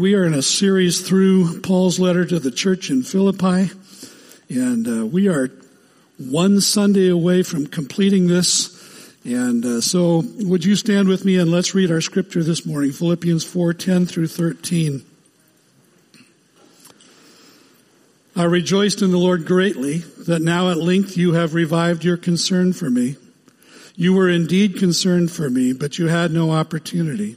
We are in a series through Paul's letter to the church in Philippi, and uh, we are one Sunday away from completing this. And uh, so, would you stand with me and let's read our scripture this morning, Philippians 4:10 through 13. I rejoiced in the Lord greatly that now at length you have revived your concern for me. You were indeed concerned for me, but you had no opportunity.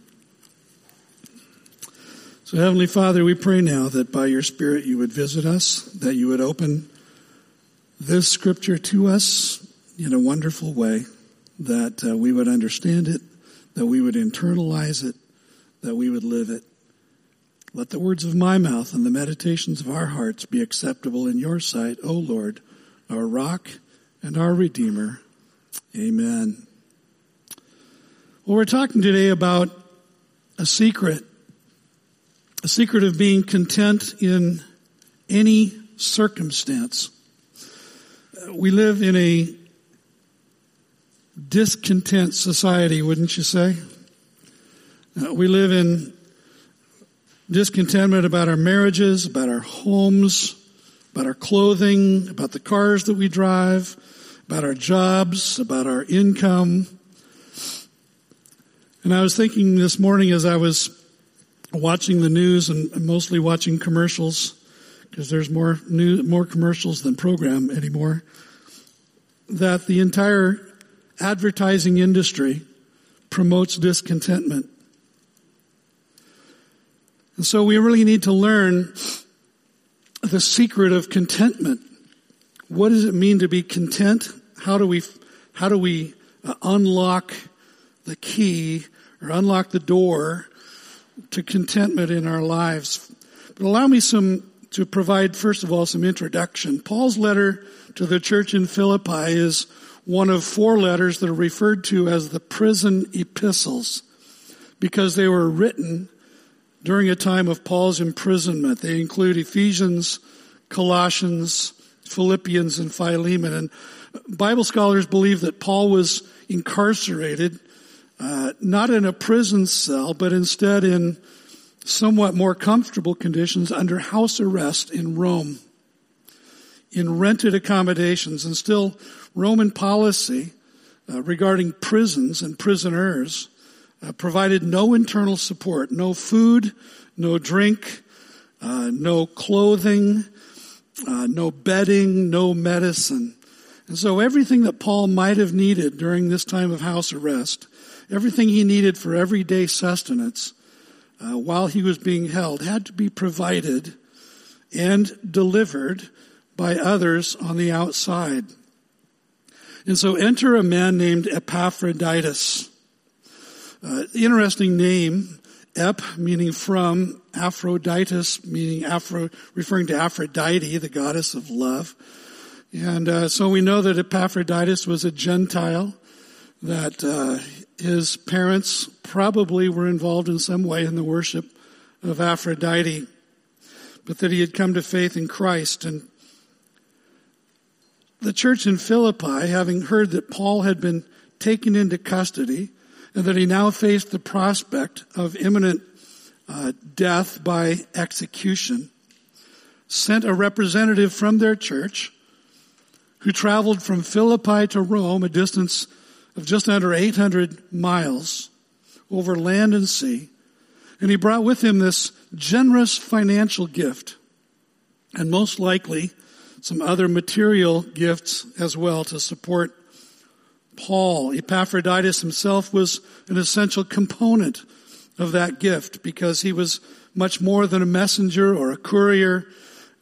So Heavenly Father, we pray now that by your Spirit you would visit us, that you would open this scripture to us in a wonderful way, that uh, we would understand it, that we would internalize it, that we would live it. Let the words of my mouth and the meditations of our hearts be acceptable in your sight, O Lord, our rock and our redeemer. Amen. Well, we're talking today about a secret a secret of being content in any circumstance. We live in a discontent society, wouldn't you say? Uh, we live in discontentment about our marriages, about our homes, about our clothing, about the cars that we drive, about our jobs, about our income. And I was thinking this morning as I was watching the news and mostly watching commercials because there's more new, more commercials than program anymore. That the entire advertising industry promotes discontentment. And so we really need to learn the secret of contentment. What does it mean to be content? How do we, how do we uh, unlock the key or unlock the door to contentment in our lives. But allow me some, to provide first of all some introduction. Paul's letter to the church in Philippi is one of four letters that are referred to as the prison epistles because they were written during a time of Paul's imprisonment. They include Ephesians, Colossians, Philippians, and Philemon. And Bible scholars believe that Paul was incarcerated uh, not in a prison cell, but instead in somewhat more comfortable conditions under house arrest in Rome, in rented accommodations, and still Roman policy uh, regarding prisons and prisoners uh, provided no internal support, no food, no drink, uh, no clothing, uh, no bedding, no medicine. And so everything that Paul might have needed during this time of house arrest Everything he needed for everyday sustenance uh, while he was being held had to be provided and delivered by others on the outside. And so enter a man named Epaphroditus. Uh, interesting name, Ep meaning from, Aphroditus meaning Afro, referring to Aphrodite, the goddess of love. And uh, so we know that Epaphroditus was a Gentile, that uh, his parents probably were involved in some way in the worship of Aphrodite, but that he had come to faith in Christ. And the church in Philippi, having heard that Paul had been taken into custody and that he now faced the prospect of imminent uh, death by execution, sent a representative from their church who traveled from Philippi to Rome, a distance of just under 800 miles over land and sea. And he brought with him this generous financial gift and most likely some other material gifts as well to support Paul. Epaphroditus himself was an essential component of that gift because he was much more than a messenger or a courier.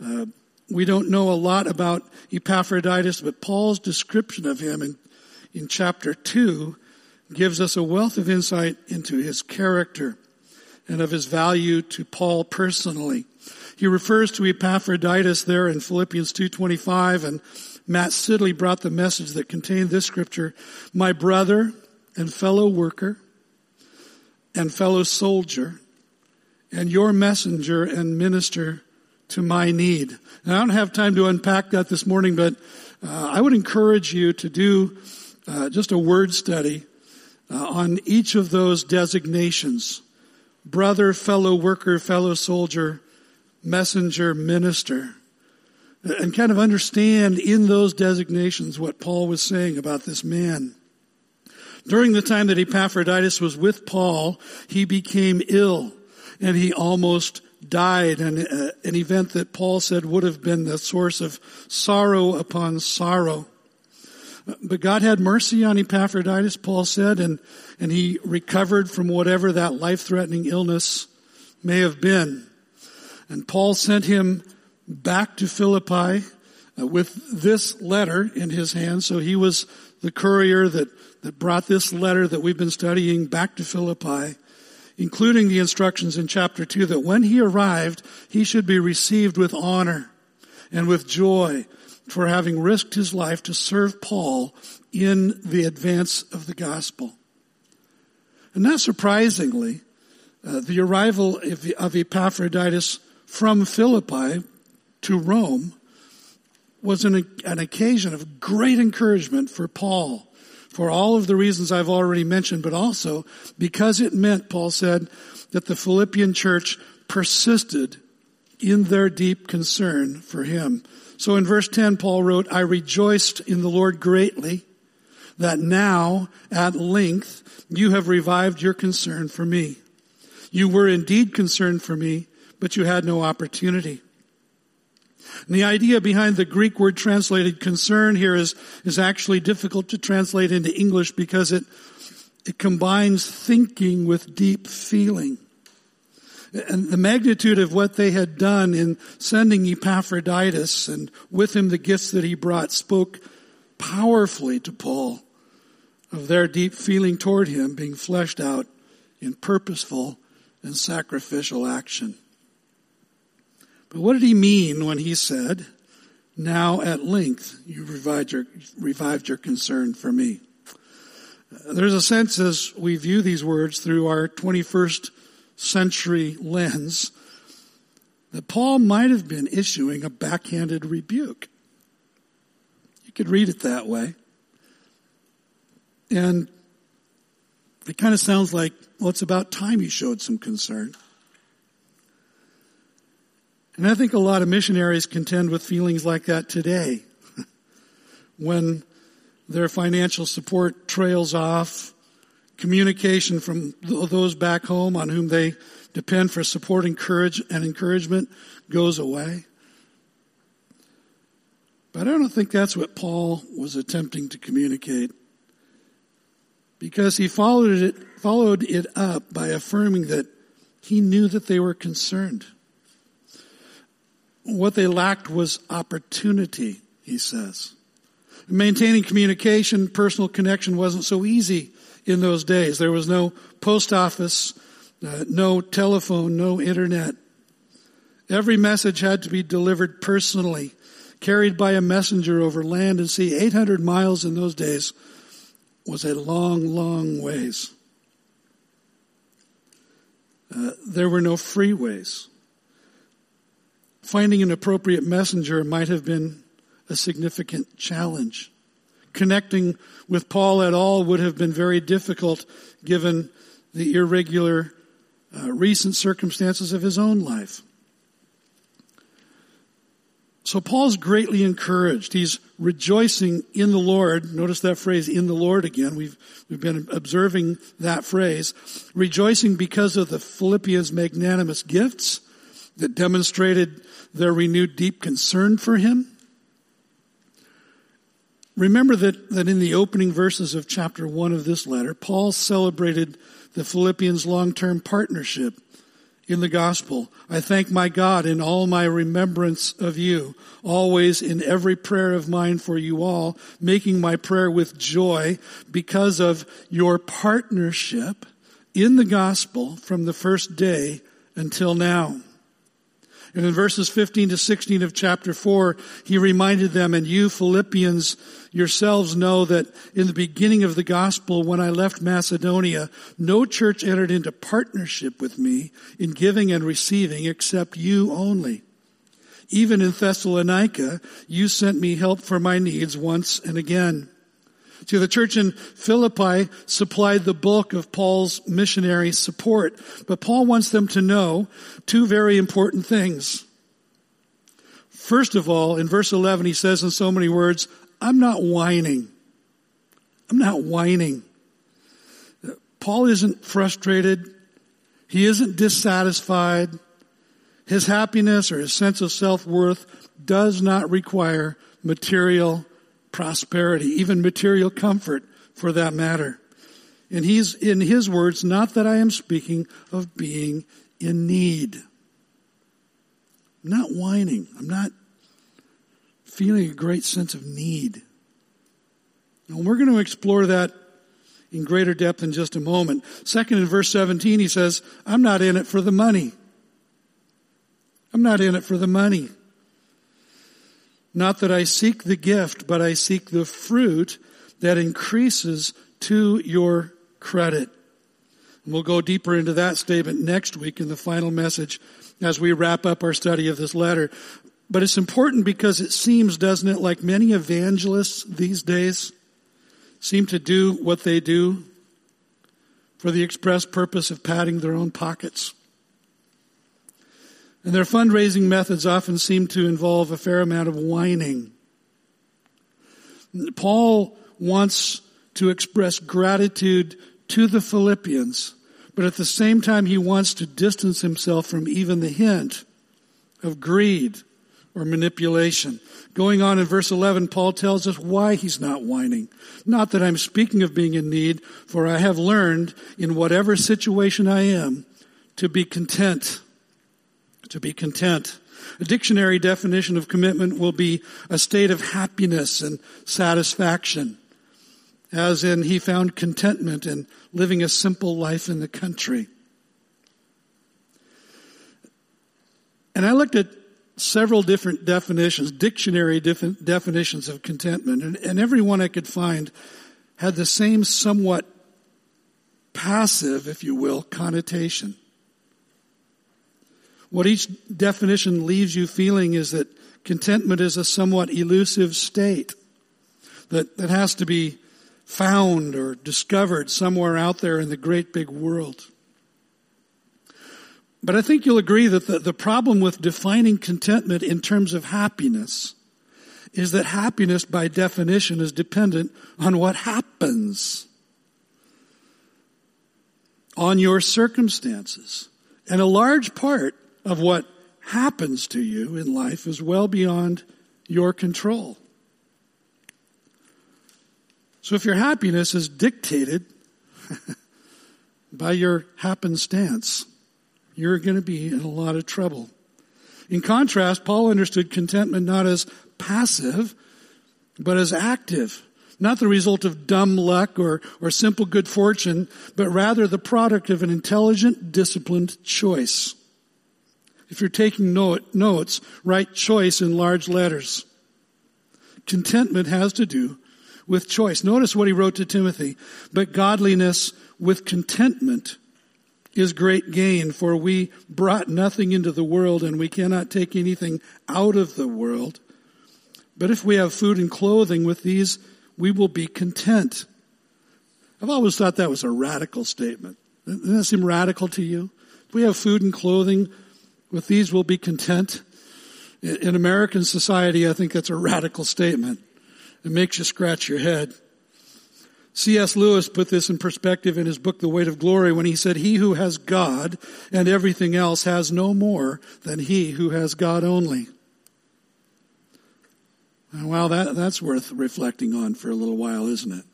Uh, we don't know a lot about Epaphroditus, but Paul's description of him in in chapter 2 gives us a wealth of insight into his character and of his value to Paul personally. He refers to Epaphroditus there in Philippians 2.25 and Matt Sidley brought the message that contained this scripture, my brother and fellow worker and fellow soldier and your messenger and minister to my need. And I don't have time to unpack that this morning, but uh, I would encourage you to do uh, just a word study uh, on each of those designations. Brother, fellow worker, fellow soldier, messenger, minister. And kind of understand in those designations what Paul was saying about this man. During the time that Epaphroditus was with Paul, he became ill and he almost died, and uh, an event that Paul said would have been the source of sorrow upon sorrow. But God had mercy on Epaphroditus, Paul said, and, and he recovered from whatever that life-threatening illness may have been. And Paul sent him back to Philippi uh, with this letter in his hand. So he was the courier that, that brought this letter that we've been studying back to Philippi including the instructions in chapter 2 that when he arrived, he should be received with honor and with joy for having risked his life to serve Paul in the advance of the gospel. And not surprisingly, uh, the arrival of, of Epaphroditus from Philippi to Rome was an, an occasion of great encouragement for Paul for all of the reasons I've already mentioned, but also because it meant, Paul said, that the Philippian church persisted in their deep concern for him. So in verse 10, Paul wrote, I rejoiced in the Lord greatly that now at length you have revived your concern for me. You were indeed concerned for me, but you had no opportunity. And the idea behind the Greek word translated concern here is, is actually difficult to translate into English because it, it combines thinking with deep feeling. And the magnitude of what they had done in sending Epaphroditus and with him the gifts that he brought spoke powerfully to Paul of their deep feeling toward him being fleshed out in purposeful and sacrificial action. But what did he mean when he said, now at length you revived your, revived your concern for me? Uh, there's a sense as we view these words through our 21st century lens that Paul might have been issuing a backhanded rebuke. You could read it that way. And it kind of sounds like, well, it's about time you showed some concern. And I think a lot of missionaries contend with feelings like that today. when their financial support trails off, communication from those back home on whom they depend for support and courage and encouragement goes away. But I don't think that's what Paul was attempting to communicate. Because he followed it, followed it up by affirming that he knew that they were concerned. What they lacked was opportunity, he says. Maintaining communication, personal connection wasn't so easy in those days. There was no post office, uh, no telephone, no internet. Every message had to be delivered personally, carried by a messenger over land and sea. 800 miles in those days was a long, long ways. Uh, there were no freeways finding an appropriate messenger might have been a significant challenge. Connecting with Paul at all would have been very difficult given the irregular uh, recent circumstances of his own life. So Paul's greatly encouraged. He's rejoicing in the Lord. Notice that phrase, in the Lord again. We've, we've been observing that phrase. Rejoicing because of the Philippians' magnanimous gifts that demonstrated their renewed deep concern for him. Remember that, that in the opening verses of chapter one of this letter, Paul celebrated the Philippians' long-term partnership in the gospel. I thank my God in all my remembrance of you, always in every prayer of mine for you all, making my prayer with joy because of your partnership in the gospel from the first day until now. And in verses 15 to 16 of chapter 4, he reminded them, and you Philippians yourselves know that in the beginning of the gospel, when I left Macedonia, no church entered into partnership with me in giving and receiving except you only. Even in Thessalonica, you sent me help for my needs once and again. See, the church in Philippi supplied the bulk of Paul's missionary support, but Paul wants them to know two very important things. First of all, in verse 11, he says in so many words, I'm not whining. I'm not whining. Paul isn't frustrated. He isn't dissatisfied. His happiness or his sense of self-worth does not require material prosperity, even material comfort for that matter. And he's, in his words, not that I am speaking of being in need. I'm not whining. I'm not feeling a great sense of need. And we're going to explore that in greater depth in just a moment. Second, in verse 17, he says, I'm not in it for the money. I'm not in it for the money. Not that I seek the gift, but I seek the fruit that increases to your credit. And we'll go deeper into that statement next week in the final message as we wrap up our study of this letter. But it's important because it seems, doesn't it, like many evangelists these days seem to do what they do for the express purpose of padding their own pockets. And their fundraising methods often seem to involve a fair amount of whining. Paul wants to express gratitude to the Philippians, but at the same time he wants to distance himself from even the hint of greed or manipulation. Going on in verse 11, Paul tells us why he's not whining. Not that I'm speaking of being in need, for I have learned in whatever situation I am to be content to be content. A dictionary definition of commitment will be a state of happiness and satisfaction, as in he found contentment in living a simple life in the country. And I looked at several different definitions, dictionary definitions of contentment, and, and every one I could find had the same somewhat passive, if you will, connotation. What each definition leaves you feeling is that contentment is a somewhat elusive state that, that has to be found or discovered somewhere out there in the great big world. But I think you'll agree that the, the problem with defining contentment in terms of happiness is that happiness by definition is dependent on what happens on your circumstances. And a large part of what happens to you in life is well beyond your control. So if your happiness is dictated by your happenstance, you're going to be in a lot of trouble. In contrast, Paul understood contentment not as passive, but as active. Not the result of dumb luck or, or simple good fortune, but rather the product of an intelligent, disciplined choice. If you're taking note, notes, write choice in large letters. Contentment has to do with choice. Notice what he wrote to Timothy. But godliness with contentment is great gain, for we brought nothing into the world and we cannot take anything out of the world. But if we have food and clothing with these, we will be content. I've always thought that was a radical statement. Doesn't that seem radical to you? If we have food and clothing, with these we'll be content. In American society, I think that's a radical statement. It makes you scratch your head. C.S. Lewis put this in perspective in his book, The Weight of Glory, when he said, He who has God and everything else has no more than he who has God only. Well, that, that's worth reflecting on for a little while, isn't it?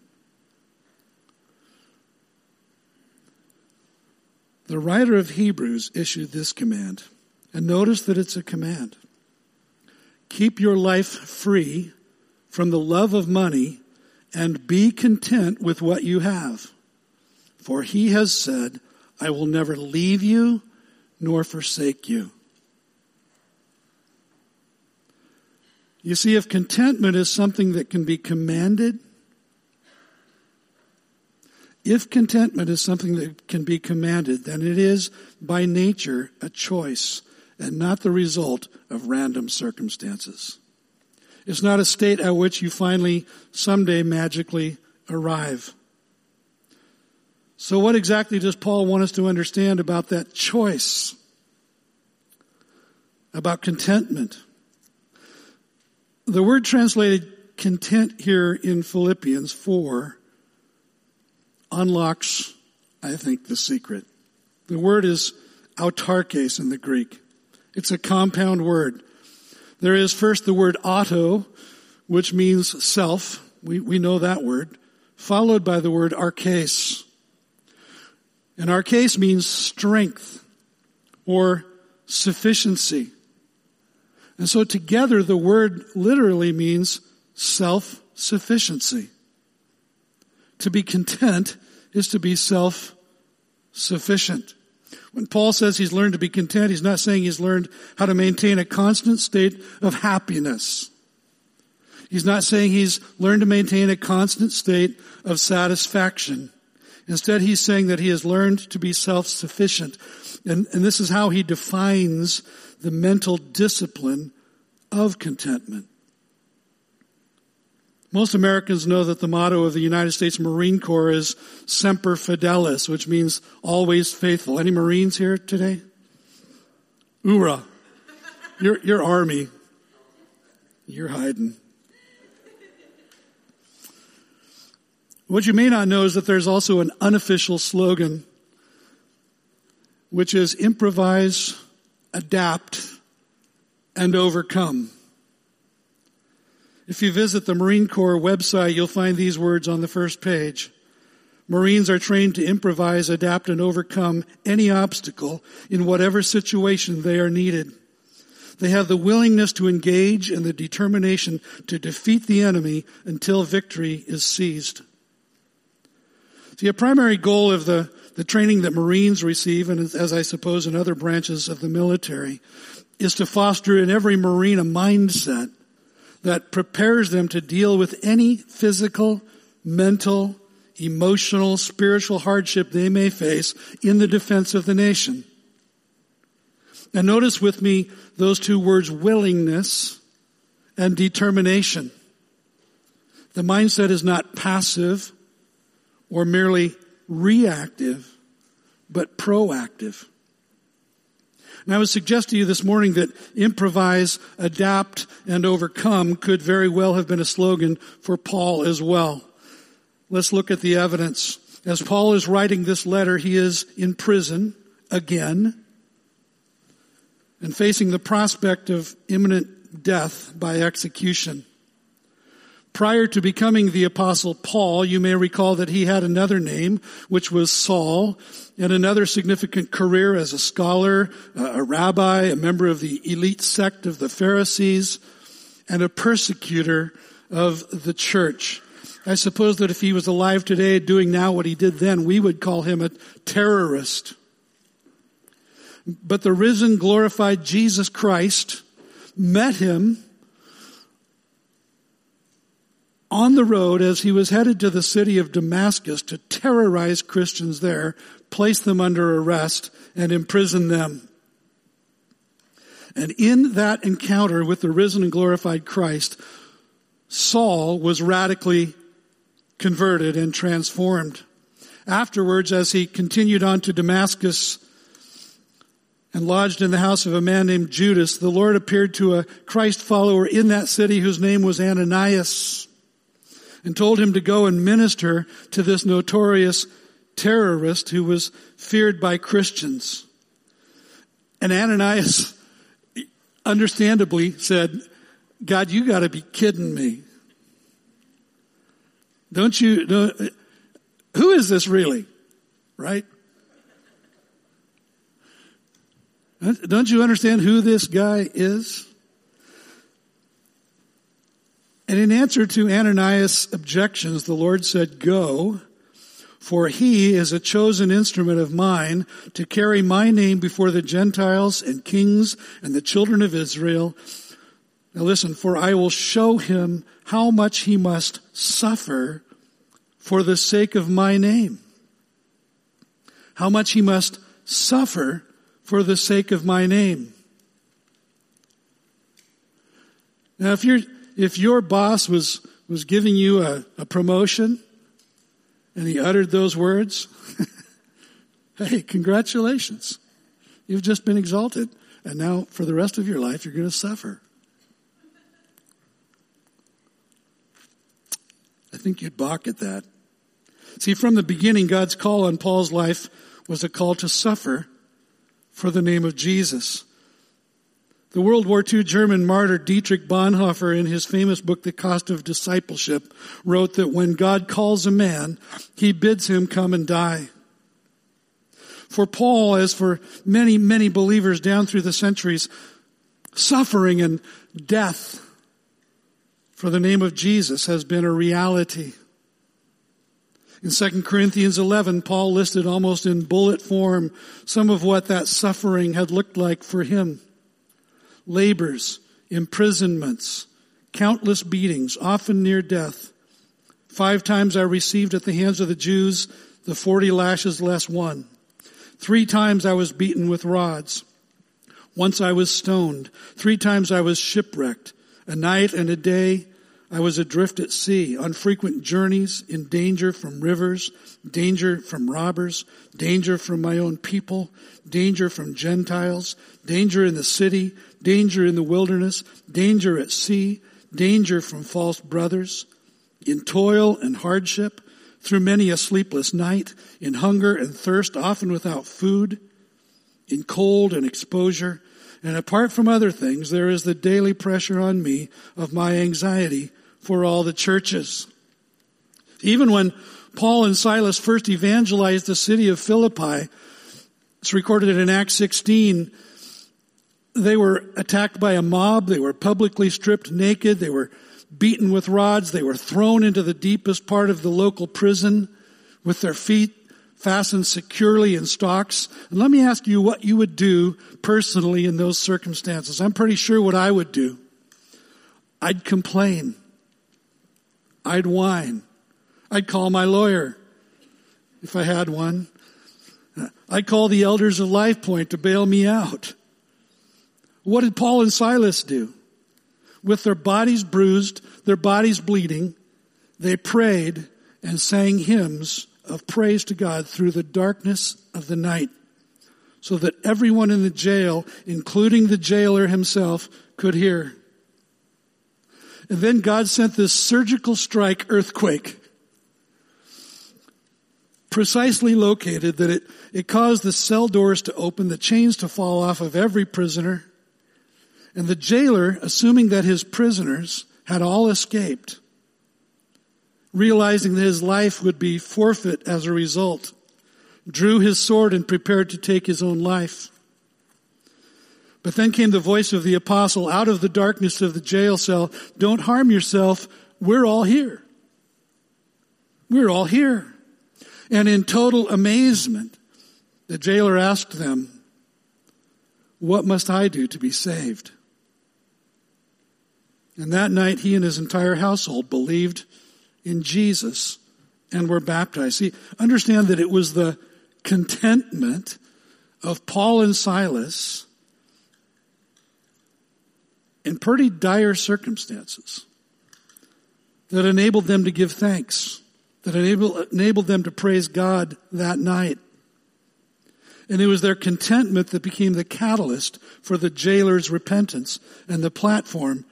The writer of Hebrews issued this command. And notice that it's a command. Keep your life free from the love of money and be content with what you have. For he has said, I will never leave you nor forsake you. You see, if contentment is something that can be commanded, if contentment is something that can be commanded, then it is by nature a choice and not the result of random circumstances. It's not a state at which you finally someday magically arrive. So what exactly does Paul want us to understand about that choice? About contentment? The word translated content here in Philippians 4 unlocks, I think, the secret. The word is autarkes in the Greek. It's a compound word. There is first the word auto, which means self. We, we know that word. Followed by the word arkes. And arkes means strength or sufficiency. And so together the word literally means self-sufficiency. To be content is to be self-sufficient. When Paul says he's learned to be content, he's not saying he's learned how to maintain a constant state of happiness. He's not saying he's learned to maintain a constant state of satisfaction. Instead, he's saying that he has learned to be self-sufficient. And, and this is how he defines the mental discipline of contentment. Most Americans know that the motto of the United States Marine Corps is Semper Fidelis, which means always faithful. Any Marines here today? Oorah. Your, your army. You're hiding. What you may not know is that there's also an unofficial slogan, which is improvise, adapt, and overcome. If you visit the Marine Corps website, you'll find these words on the first page. Marines are trained to improvise, adapt, and overcome any obstacle in whatever situation they are needed. They have the willingness to engage and the determination to defeat the enemy until victory is seized. See, a primary goal of the, the training that Marines receive, and as I suppose in other branches of the military, is to foster in every Marine a mindset that prepares them to deal with any physical, mental, emotional, spiritual hardship they may face in the defense of the nation. And notice with me those two words, willingness and determination. The mindset is not passive or merely reactive, but proactive. And I would suggest to you this morning that improvise, adapt, and overcome could very well have been a slogan for Paul as well. Let's look at the evidence. As Paul is writing this letter, he is in prison again and facing the prospect of imminent death by execution. Prior to becoming the apostle Paul, you may recall that he had another name, which was Saul, and another significant career as a scholar, a rabbi, a member of the elite sect of the Pharisees, and a persecutor of the church. I suppose that if he was alive today doing now what he did then, we would call him a terrorist. But the risen, glorified Jesus Christ met him on the road as he was headed to the city of Damascus to terrorize Christians there, place them under arrest, and imprison them. And in that encounter with the risen and glorified Christ, Saul was radically converted and transformed. Afterwards, as he continued on to Damascus and lodged in the house of a man named Judas, the Lord appeared to a Christ follower in that city whose name was Ananias and told him to go and minister to this notorious terrorist who was feared by Christians. And Ananias understandably said, God, you gotta be kidding me. Don't you, don't, who is this really? Right? Don't you understand who this guy is? And in answer to Ananias' objections, the Lord said, go, for he is a chosen instrument of mine to carry my name before the Gentiles and kings and the children of Israel Now listen, for I will show him how much he must suffer for the sake of my name. How much he must suffer for the sake of my name. Now if you if your boss was, was giving you a, a promotion and he uttered those words, hey, congratulations. You've just been exalted. And now for the rest of your life, you're going to suffer. I think you'd balk at that. See, from the beginning, God's call on Paul's life was a call to suffer for the name of Jesus. The World War II German martyr Dietrich Bonhoeffer in his famous book, The Cost of Discipleship, wrote that when God calls a man, he bids him come and die. For Paul, as for many, many believers down through the centuries, suffering and death for the name of Jesus has been a reality. In 2 Corinthians 11, Paul listed almost in bullet form some of what that suffering had looked like for him. Labors, imprisonments, countless beatings, often near death. Five times I received at the hands of the Jews the 40 lashes less one. Three times I was beaten with rods. Once I was stoned. Three times I was shipwrecked. A night and a day I was adrift at sea, on frequent journeys, in danger from rivers, danger from robbers, danger from my own people, danger from Gentiles, danger in the city, danger in the wilderness, danger at sea, danger from false brothers, in toil and hardship, through many a sleepless night, in hunger and thirst, often without food, in cold and exposure, and apart from other things, there is the daily pressure on me of my anxiety for all the churches. Even when Paul and Silas first evangelized the city of Philippi, it's recorded in Acts 16, they were attacked by a mob. They were publicly stripped naked. They were beaten with rods. They were thrown into the deepest part of the local prison with their feet fastened securely in stocks. And let me ask you what you would do personally in those circumstances. I'm pretty sure what I would do. I'd complain. I'd whine. I'd call my lawyer if I had one. I'd call the elders of Life Point to bail me out. What did Paul and Silas do? With their bodies bruised, their bodies bleeding, they prayed and sang hymns of praise to God through the darkness of the night so that everyone in the jail, including the jailer himself, could hear. And then God sent this surgical strike earthquake, precisely located that it, it caused the cell doors to open, the chains to fall off of every prisoner, and the jailer, assuming that his prisoners had all escaped, realizing that his life would be forfeit as a result, drew his sword and prepared to take his own life. But then came the voice of the apostle out of the darkness of the jail cell. Don't harm yourself. We're all here. We're all here. And in total amazement, the jailer asked them, what must I do to be saved? And that night he and his entire household believed in Jesus and were baptized. See, understand that it was the contentment of Paul and Silas in pretty dire circumstances that enabled them to give thanks, that enabled, enabled them to praise God that night. And it was their contentment that became the catalyst for the jailer's repentance and the platform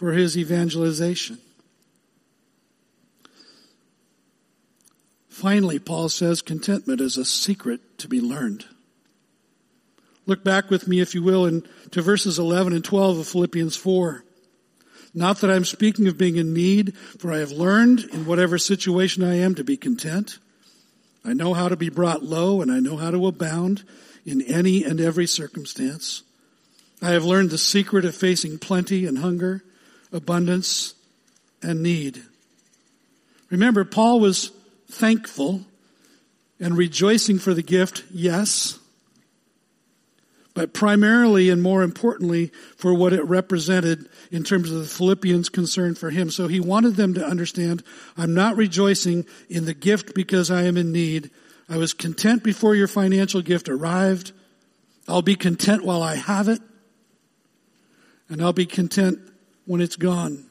for his evangelization. Finally, Paul says contentment is a secret to be learned. Look back with me, if you will, in, to verses 11 and 12 of Philippians 4. Not that I'm speaking of being in need, for I have learned in whatever situation I am to be content. I know how to be brought low and I know how to abound in any and every circumstance. I have learned the secret of facing plenty and hunger, abundance and need. Remember, Paul was thankful and rejoicing for the gift, yes, but primarily and more importantly for what it represented in terms of the Philippians' concern for him. So he wanted them to understand, I'm not rejoicing in the gift because I am in need. I was content before your financial gift arrived. I'll be content while I have it. And I'll be content when it's gone.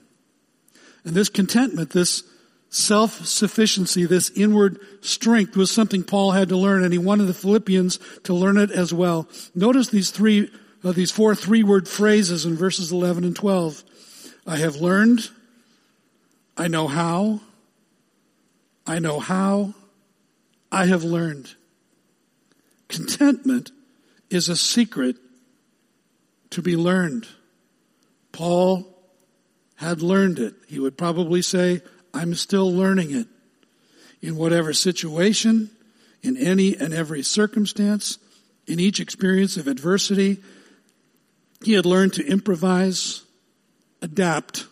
And this contentment, this self-sufficiency, this inward strength was something Paul had to learn and he wanted the Philippians to learn it as well. Notice these three, uh, these four three-word phrases in verses 11 and 12. I have learned, I know how, I know how, I have learned. Contentment is a secret to be learned. Paul had learned it. He would probably say, I'm still learning it. In whatever situation, in any and every circumstance, in each experience of adversity, he had learned to improvise, adapt,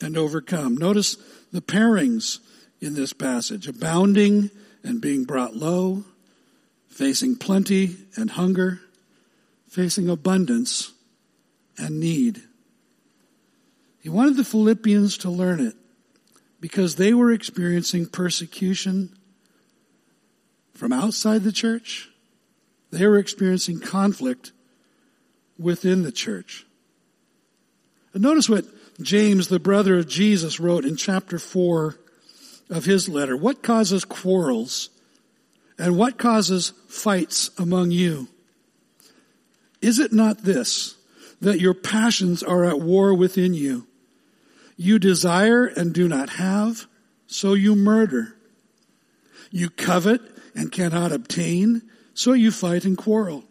and overcome. Notice the pairings in this passage abounding and being brought low, facing plenty and hunger, facing abundance and need. He wanted the Philippians to learn it because they were experiencing persecution from outside the church. They were experiencing conflict within the church. And notice what James, the brother of Jesus, wrote in chapter 4 of his letter. What causes quarrels and what causes fights among you? Is it not this, that your passions are at war within you? You desire and do not have, so you murder. You covet and cannot obtain, so you fight and quarrel.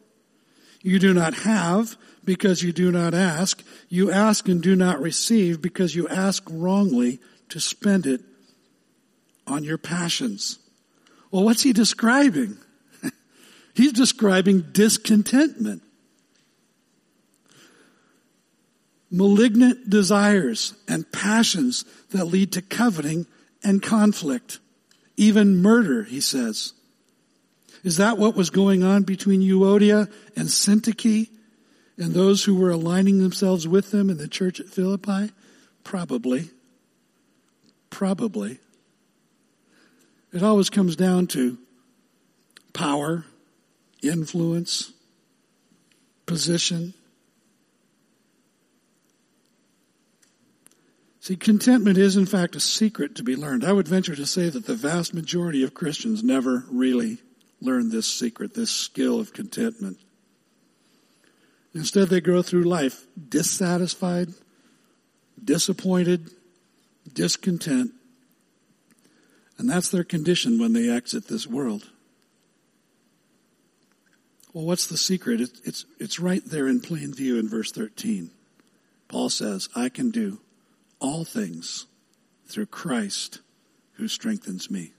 You do not have because you do not ask. You ask and do not receive because you ask wrongly to spend it on your passions. Well, what's he describing? He's describing discontentment. Malignant desires and passions that lead to coveting and conflict, even murder, he says. Is that what was going on between Euodia and Syntyche and those who were aligning themselves with them in the church at Philippi? Probably. Probably. It always comes down to power, influence, position, See, contentment is in fact a secret to be learned. I would venture to say that the vast majority of Christians never really learn this secret, this skill of contentment. Instead, they go through life dissatisfied, disappointed, discontent, and that's their condition when they exit this world. Well, what's the secret? It's, it's right there in plain view in verse 13. Paul says, I can do all things through Christ who strengthens me.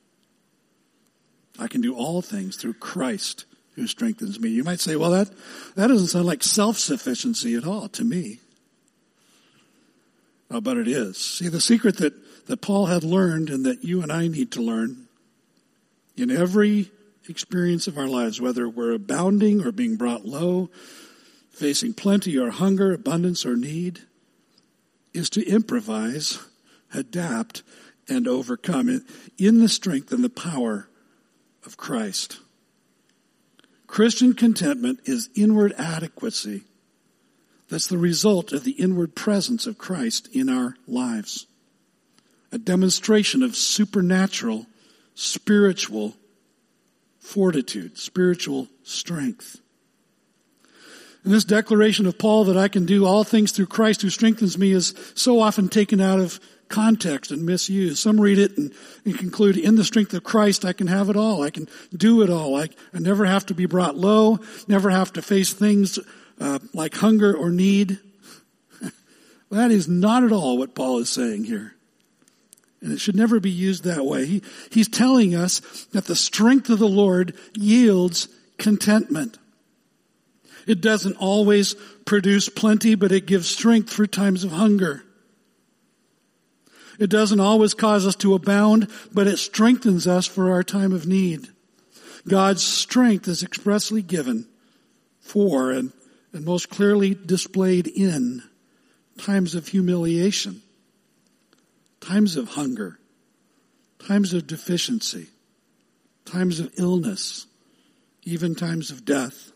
I can do all things through Christ who strengthens me. You might say, well, that, that doesn't sound like self-sufficiency at all to me. Oh, but it is. See, the secret that, that Paul had learned and that you and I need to learn in every experience of our lives, whether we're abounding or being brought low, facing plenty or hunger, abundance or need, is to improvise, adapt, and overcome in the strength and the power of Christ. Christian contentment is inward adequacy. That's the result of the inward presence of Christ in our lives. A demonstration of supernatural, spiritual fortitude, spiritual strength. And this declaration of Paul that I can do all things through Christ who strengthens me is so often taken out of context and misused. Some read it and, and conclude, in the strength of Christ, I can have it all. I can do it all. I, I never have to be brought low, never have to face things uh, like hunger or need. that is not at all what Paul is saying here. And it should never be used that way. He, he's telling us that the strength of the Lord yields contentment. It doesn't always produce plenty, but it gives strength for times of hunger. It doesn't always cause us to abound, but it strengthens us for our time of need. God's strength is expressly given for and, and most clearly displayed in times of humiliation, times of hunger, times of deficiency, times of illness, even times of death.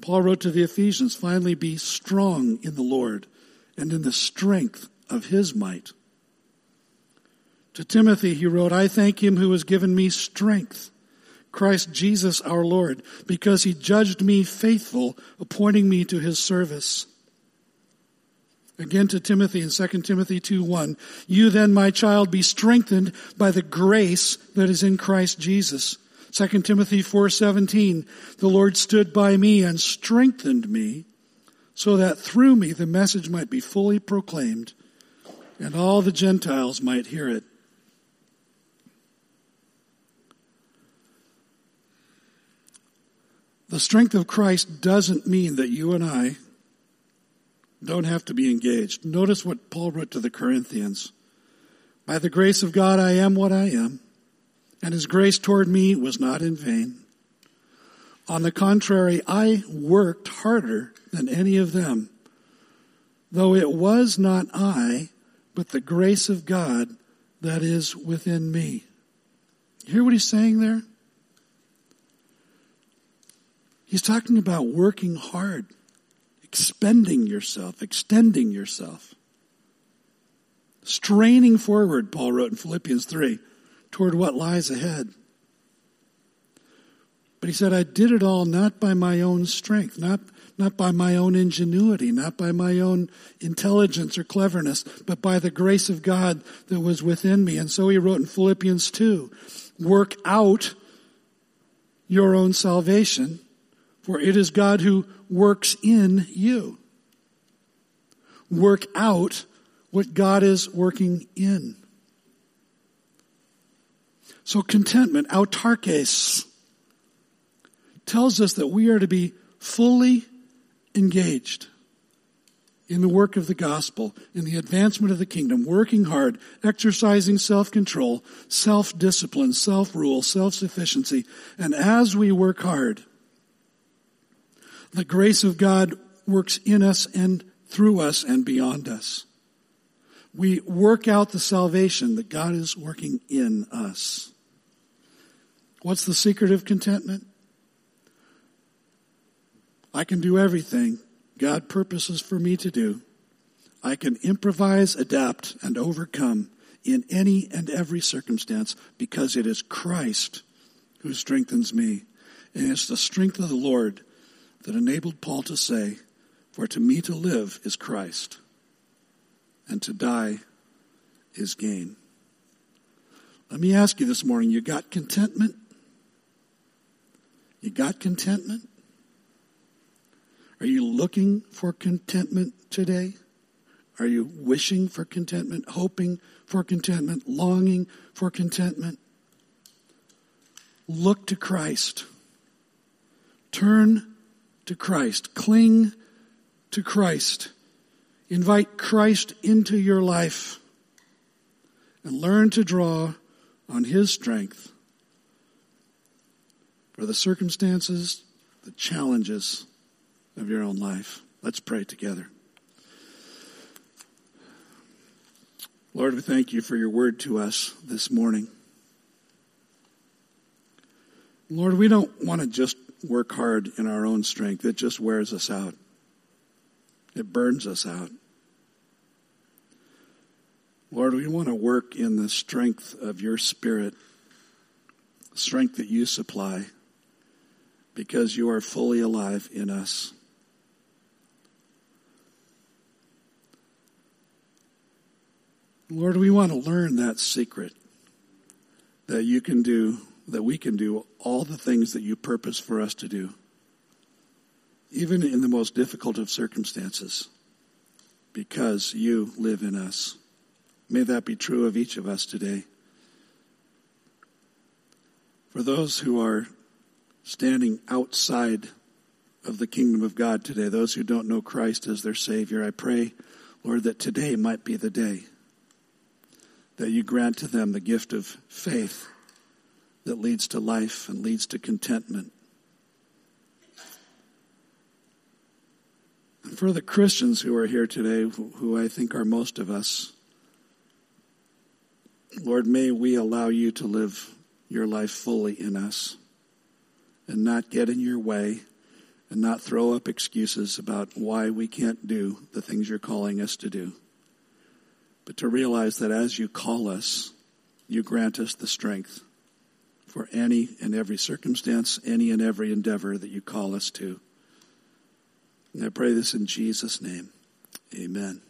Paul wrote to the Ephesians, finally be strong in the Lord and in the strength of his might. To Timothy, he wrote, I thank him who has given me strength, Christ Jesus our Lord, because he judged me faithful, appointing me to his service. Again to Timothy in 2 Timothy 2 1. You then, my child, be strengthened by the grace that is in Christ Jesus. 2 Timothy 4:17 The Lord stood by me and strengthened me so that through me the message might be fully proclaimed and all the Gentiles might hear it. The strength of Christ doesn't mean that you and I don't have to be engaged. Notice what Paul wrote to the Corinthians. By the grace of God I am what I am and his grace toward me was not in vain. On the contrary, I worked harder than any of them, though it was not I, but the grace of God that is within me. You hear what he's saying there? He's talking about working hard, expending yourself, extending yourself, straining forward, Paul wrote in Philippians 3 toward what lies ahead. But he said, I did it all not by my own strength, not, not by my own ingenuity, not by my own intelligence or cleverness, but by the grace of God that was within me. And so he wrote in Philippians 2, work out your own salvation, for it is God who works in you. Work out what God is working in. So contentment, autarkes, tells us that we are to be fully engaged in the work of the gospel, in the advancement of the kingdom, working hard, exercising self-control, self-discipline, self-rule, self-sufficiency. And as we work hard, the grace of God works in us and through us and beyond us. We work out the salvation that God is working in us. What's the secret of contentment? I can do everything God purposes for me to do. I can improvise, adapt, and overcome in any and every circumstance because it is Christ who strengthens me. And it's the strength of the Lord that enabled Paul to say, For to me to live is Christ, and to die is gain. Let me ask you this morning, you got contentment? You got contentment? Are you looking for contentment today? Are you wishing for contentment, hoping for contentment, longing for contentment? Look to Christ. Turn to Christ. Cling to Christ. Invite Christ into your life and learn to draw on His strength for the circumstances, the challenges of your own life. Let's pray together. Lord, we thank you for your word to us this morning. Lord, we don't want to just work hard in our own strength. It just wears us out. It burns us out. Lord, we want to work in the strength of your spirit, strength that you supply because you are fully alive in us. Lord, we want to learn that secret that you can do, that we can do all the things that you purpose for us to do, even in the most difficult of circumstances, because you live in us. May that be true of each of us today. For those who are standing outside of the kingdom of God today, those who don't know Christ as their Savior, I pray, Lord, that today might be the day that you grant to them the gift of faith that leads to life and leads to contentment. And for the Christians who are here today, who I think are most of us, Lord, may we allow you to live your life fully in us and not get in your way and not throw up excuses about why we can't do the things you're calling us to do. But to realize that as you call us, you grant us the strength for any and every circumstance, any and every endeavor that you call us to. And I pray this in Jesus' name. Amen.